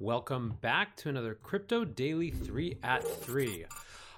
Welcome back to another Crypto Daily 3 at 3.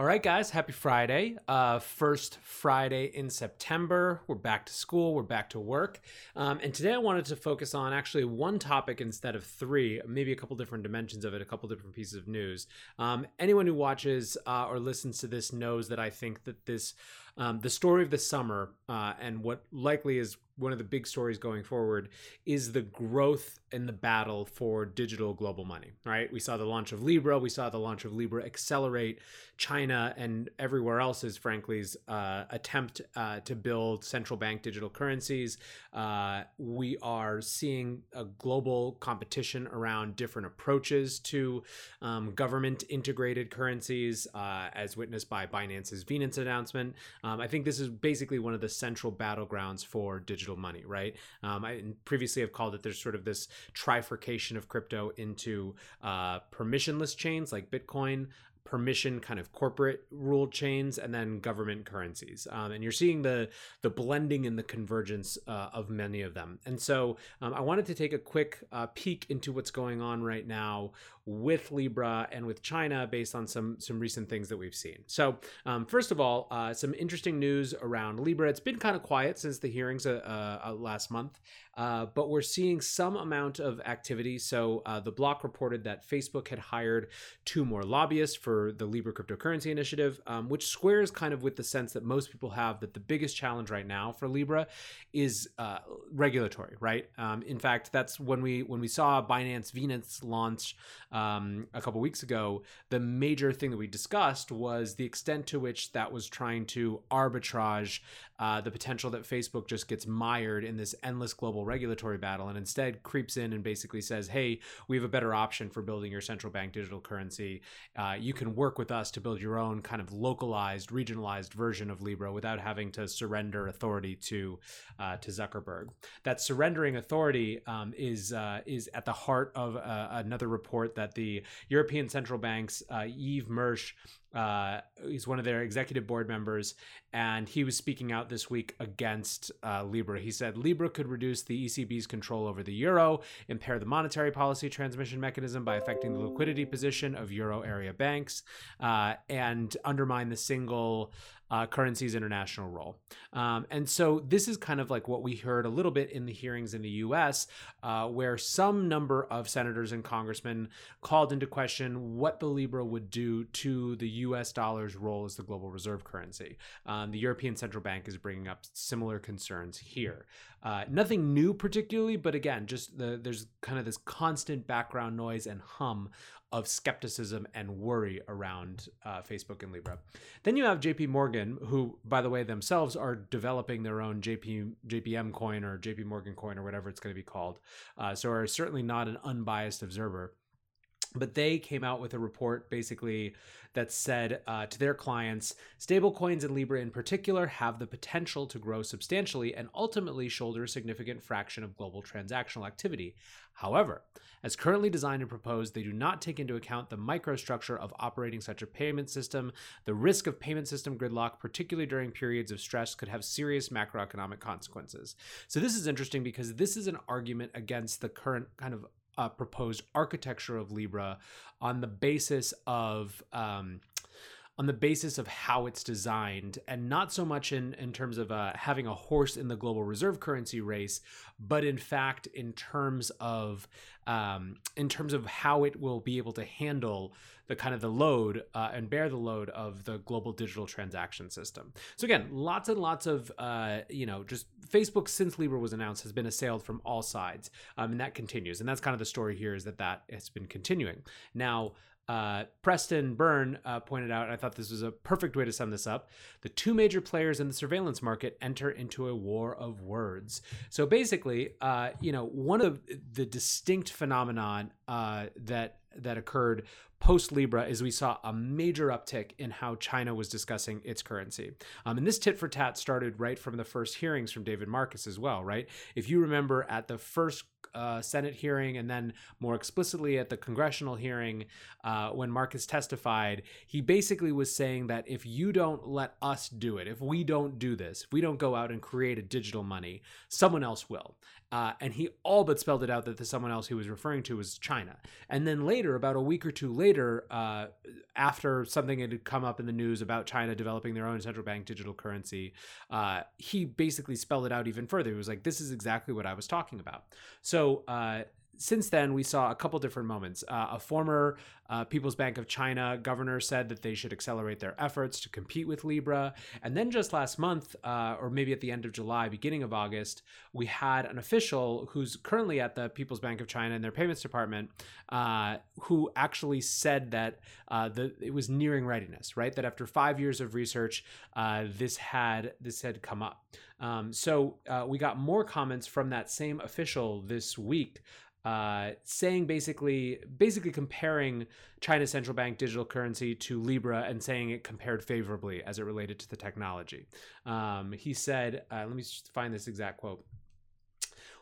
All right, guys, happy Friday. Uh, first Friday in September. We're back to school, we're back to work. Um, and today I wanted to focus on actually one topic instead of three, maybe a couple different dimensions of it, a couple different pieces of news. Um, anyone who watches uh, or listens to this knows that I think that this, um, the story of the summer uh, and what likely is one of the big stories going forward is the growth in the battle for digital global money, right? We saw the launch of Libra, we saw the launch of Libra accelerate China and everywhere else's, frankly's uh, attempt uh, to build central bank digital currencies. Uh, we are seeing a global competition around different approaches to um, government integrated currencies, uh, as witnessed by Binance's Venus announcement. Um, I think this is basically one of the central battlegrounds for digital money, right? Um, I previously have called it there's sort of this trifurcation of crypto into uh, permissionless chains like Bitcoin, permission kind of corporate rule chains and then government currencies. Um, and you're seeing the the blending and the convergence uh, of many of them. And so um, i wanted to take a quick uh, peek into what's going on right now with libra and with china based on some some recent things that we've seen. So um, first of all uh, some interesting news around libra. It's been kind of quiet since the hearings uh, uh, last month uh, but we're seeing some amount of activity so the block reported that facebook had hired two more lobbyists for for the Libra cryptocurrency initiative, um, which squares kind of with the sense that most people have that the biggest challenge right now for Libra is uh, regulatory, right? Um, in fact, that's when we when we saw Binance Venus launch um, a couple weeks ago. The major thing that we discussed was the extent to which that was trying to arbitrage uh, the potential that Facebook just gets mired in this endless global regulatory battle and instead creeps in and basically says, "Hey, we have a better option for building your central bank digital currency. Uh, you can work with us to build your own kind of localized, regionalized version of Libra without having to surrender authority to uh, to Zuckerberg. That surrendering authority um, is uh, is at the heart of uh, another report that the European Central Bank's uh, Yves Mersch uh, he's one of their executive board members, and he was speaking out this week against uh, Libra. He said Libra could reduce the ECB's control over the euro, impair the monetary policy transmission mechanism by affecting the liquidity position of euro area banks, uh, and undermine the single uh, currency's international role. Um, and so this is kind of like what we heard a little bit in the hearings in the US, uh, where some number of senators and congressmen called into question what the Libra would do to the US dollar's role as the global reserve currency. Um, the European Central Bank is bringing up similar concerns here. Uh, nothing new particularly, but again, just the, there's kind of this constant background noise and hum of skepticism and worry around uh, Facebook and Libra. Then you have JP Morgan, who, by the way, themselves are developing their own JP JPM coin or JP Morgan coin or whatever it's going to be called. Uh, so are certainly not an unbiased observer but they came out with a report basically that said uh, to their clients stablecoins and libra in particular have the potential to grow substantially and ultimately shoulder a significant fraction of global transactional activity. However as currently designed and proposed they do not take into account the microstructure of operating such a payment system. The risk of payment system gridlock particularly during periods of stress could have serious macroeconomic consequences. So this is interesting because this is an argument against the current kind of uh, proposed architecture of Libra on the basis of um, on the basis of how it's designed and not so much in, in terms of uh, having a horse in the global reserve currency race but in fact in terms of um, in terms of how it will be able to handle the kind of the load uh, and bear the load of the global digital transaction system. So again lots and lots of uh, you know just facebook since libra was announced has been assailed from all sides um, and that continues and that's kind of the story here is that that has been continuing. Now uh, Preston Byrne uh, pointed out, and I thought this was a perfect way to sum this up. The two major players in the surveillance market enter into a war of words. So basically, uh, you know, one of the distinct phenomenon uh, that that occurred post Libra is we saw a major uptick in how China was discussing its currency. Um, and this tit for tat started right from the first hearings from David Marcus as well, right? If you remember at the first uh, Senate hearing and then more explicitly at the congressional hearing uh, when Marcus testified, he basically was saying that if you don't let us do it, if we don't do this, if we don't go out and create a digital money, someone else will. Uh, and he all but spelled it out that the someone else he was referring to was China. And then later, about a week or two later, uh, after something had come up in the news about China developing their own central bank digital currency, uh, he basically spelled it out even further. He was like, "This is exactly what I was talking about." So uh, since then, we saw a couple different moments. Uh, a former uh, People's Bank of China governor said that they should accelerate their efforts to compete with Libra. And then just last month, uh, or maybe at the end of July, beginning of August, we had an official who's currently at the People's Bank of China in their payments department uh, who actually said that uh, the, it was nearing readiness, right? That after five years of research, uh, this had this had come up. Um, so we got more comments from that same official this week uh, saying basically basically comparing China's central bank digital currency to Libra and saying it compared favorably as it related to the technology. Um, he said, uh, let me find this exact quote.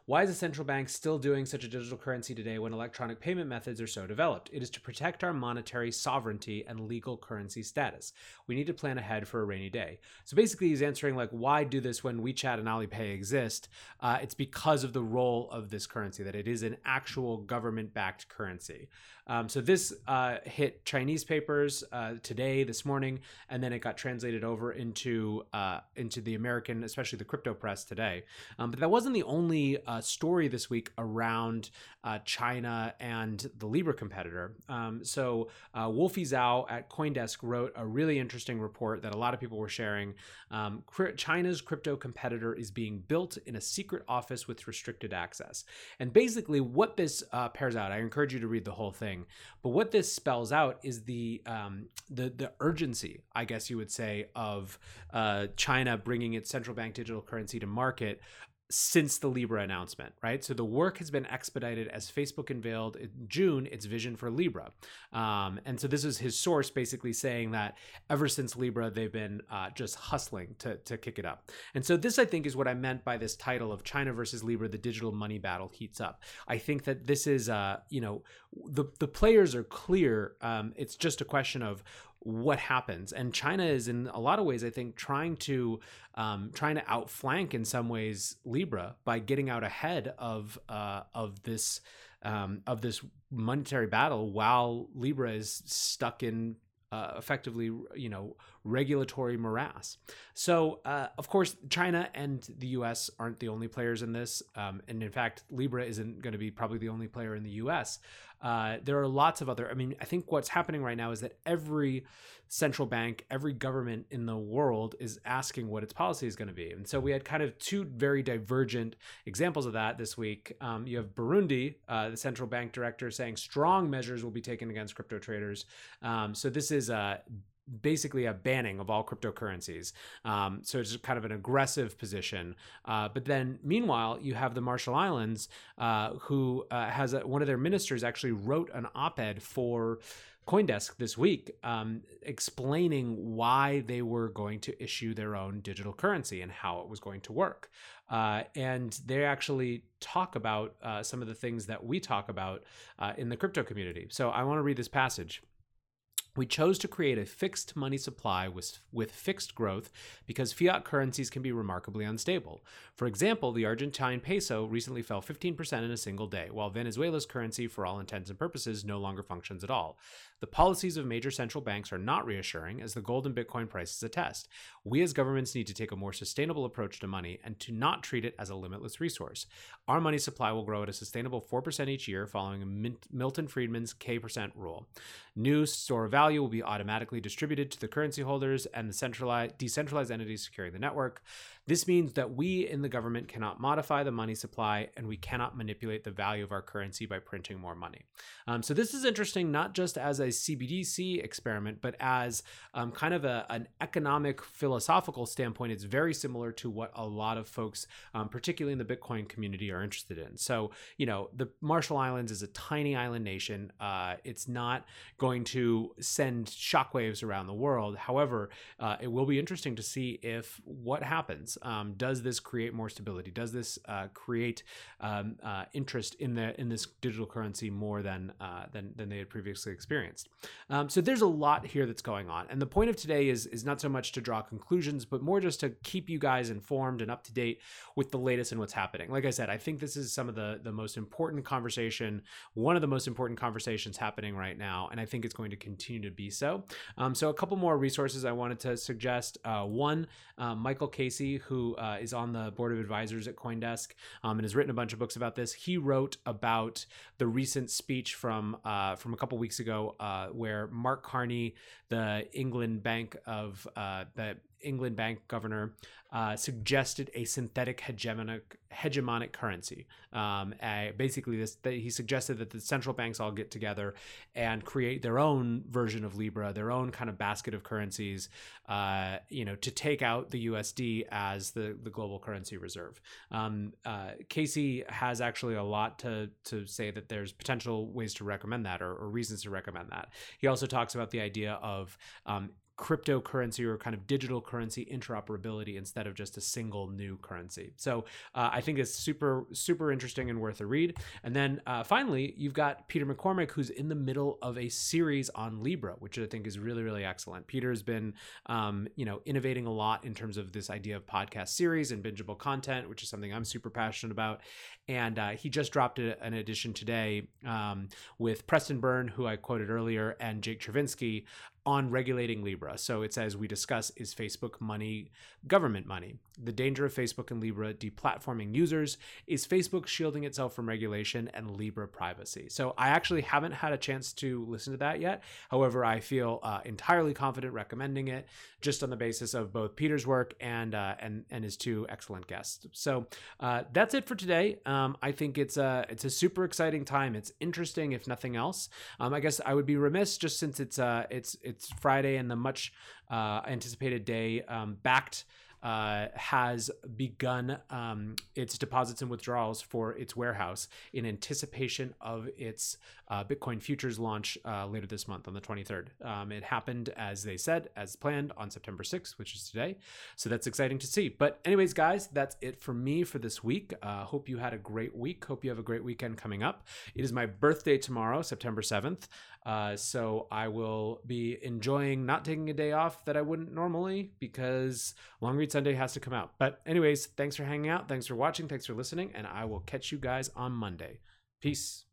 Why is the central bank still doing such a digital currency today when electronic payment methods are so developed? It is to protect our monetary sovereignty and legal currency status. We need to plan ahead for a rainy day. So basically, he's answering like, why do this when WeChat and Alipay exist? Uh, it's because of the role of this currency, that it is an actual government-backed currency. Um, so this uh, hit Chinese papers uh, today, this morning, and then it got translated over into uh, into the American, especially the crypto press today. Um, but that wasn't the only uh, story this week around uh, China and the Libra competitor. Um, so uh, Wolfie Zhao at CoinDesk wrote a really interesting report that a lot of people were sharing. Um, China's crypto competitor is being built in a secret office with restricted access. And basically, what this uh, pairs out, I encourage you to read the whole thing. But what this spells out is the um, the the urgency, I guess you would say, of uh, China bringing its central bank digital currency to market since the Libra announcement, right? So the work has been expedited as Facebook unveiled in June its vision for Libra. Um, and so this is his source basically saying that ever since Libra, they've been uh, just hustling to, to kick it up. And so this, I think, is what I meant by this title of China versus Libra, the digital money battle heats up. I think that this is, uh, you know, the, the players are clear. Um, it's just a question of what happens. And China is in a lot of ways, I think, trying to um, trying to outflank in some ways Libra by getting out ahead of uh, of this um, of this monetary battle while Libra is stuck in uh, effectively, you know, regulatory morass. So, uh, of course, China and the U.S. aren't the only players in this, um, and in fact, Libra isn't going to be probably the only player in the U.S. Uh, there are lots of other. I mean, I think what's happening right now is that every central bank, every government in the world is asking what its policy is going to be, and so we had kind of two very divergent examples of that this week. Um, you have Burundi, uh, the central bank director, saying strong measures will be taken against crypto traders. Um, so this is a basically a banning of all cryptocurrencies. Um, so it's kind of an aggressive position. Uh, but then, meanwhile, you have the Marshall Islands, uh, who uh, has a, one of their ministers actually wrote an op-ed for. Coindesk this week, um, explaining why they were going to issue their own digital currency and how it was going to work. Uh, and they actually talk about uh, some of the things that we talk about uh, in the crypto community. So I want to read this passage. We chose to create a fixed money supply with, with fixed growth because fiat currencies can be remarkably unstable. For example, the Argentine peso recently fell 15% in a single day, while Venezuela's currency, for all intents and purposes, no longer functions at all. The policies of major central banks are not reassuring, as the gold and Bitcoin prices attest. We as governments need to take a more sustainable approach to money and to not treat it as a limitless resource. Our money supply will grow at a sustainable 4% each year, following Milton Friedman's K percent rule. New store value will be automatically distributed to the currency holders and the centralized, decentralized entities securing the network. This means that we in the government cannot modify the money supply and we cannot manipulate the value of our currency by printing more money. Um, so, this is interesting not just as a CBDC experiment, but as um, kind of a, an economic philosophical standpoint. It's very similar to what a lot of folks, um, particularly in the Bitcoin community, are interested in. So, you know, the Marshall Islands is a tiny island nation. Uh, it's not going to send shockwaves around the world. However, uh, it will be interesting to see if what happens. Um, does this create more stability? Does this uh, create um, uh, interest in the in this digital currency more than uh, than than they had previously experienced? Um, so there's a lot here that's going on, and the point of today is is not so much to draw conclusions, but more just to keep you guys informed and up to date with the latest and what's happening. Like I said, I think this is some of the the most important conversation, one of the most important conversations happening right now, and I think it's going to continue to be so. Um, so a couple more resources I wanted to suggest. Uh, one, uh, Michael Casey, who uh, is on the board of advisors at CoinDesk um, and has written a bunch of books about this. He wrote about the recent speech from uh, from a couple weeks ago, uh, where Mark Carney, the England Bank of the England Bank governor uh, suggested a synthetic hegemonic hegemonic currency. Um, basically, this he suggested that the central banks all get together and create their own version of Libra, their own kind of basket of currencies, uh, you know, to take out the USD as the the global currency reserve. Um, uh, Casey has actually a lot to to say that there's potential ways to recommend that or, or reasons to recommend that. He also talks about the idea of um, cryptocurrency or kind of digital currency interoperability instead of just a single new currency. So uh, I think it's super, super interesting and worth a read. And then uh, finally, you've got Peter McCormack, who's in the middle of a series on Libra, which I think is really, really excellent. Peter's been, um, you know, innovating a lot in terms of this idea of podcast series and bingeable content, which is something I'm super passionate about. And uh, he just dropped a, an edition today um, with Preston Byrne, who I quoted earlier, and Jake Chervinsky on regulating Libra. So it says we discuss is Facebook money government money? The danger of Facebook and Libra deplatforming users. Is Facebook shielding itself from regulation and Libra privacy? So I actually haven't had a chance to listen to that yet. However, I feel uh, entirely confident recommending it just on the basis of both Peter's work and uh, and and his two excellent guests. So uh, that's it for today. Um, I think it's a it's a super exciting time. It's interesting, if nothing else. Um, I guess I would be remiss just since it's uh it's it's it's Friday and the much uh, anticipated day um, Bakkt uh, has begun um, its deposits and withdrawals for its warehouse in anticipation of its uh, Bitcoin futures launch uh, later this month on the 23rd. Um, it happened as they said, as planned, on September 6th, which is today. So that's exciting to see. But, anyways, guys, that's it for me for this week. Uh, hope you had a great week. Hope you have a great weekend coming up. It is my birthday tomorrow, September 7th. Uh, so I will be enjoying not taking a day off that I wouldn't normally because Long Sunday has to come out. But, anyways, thanks for hanging out. Thanks for watching. Thanks for listening. And I will catch you guys on Monday. Peace.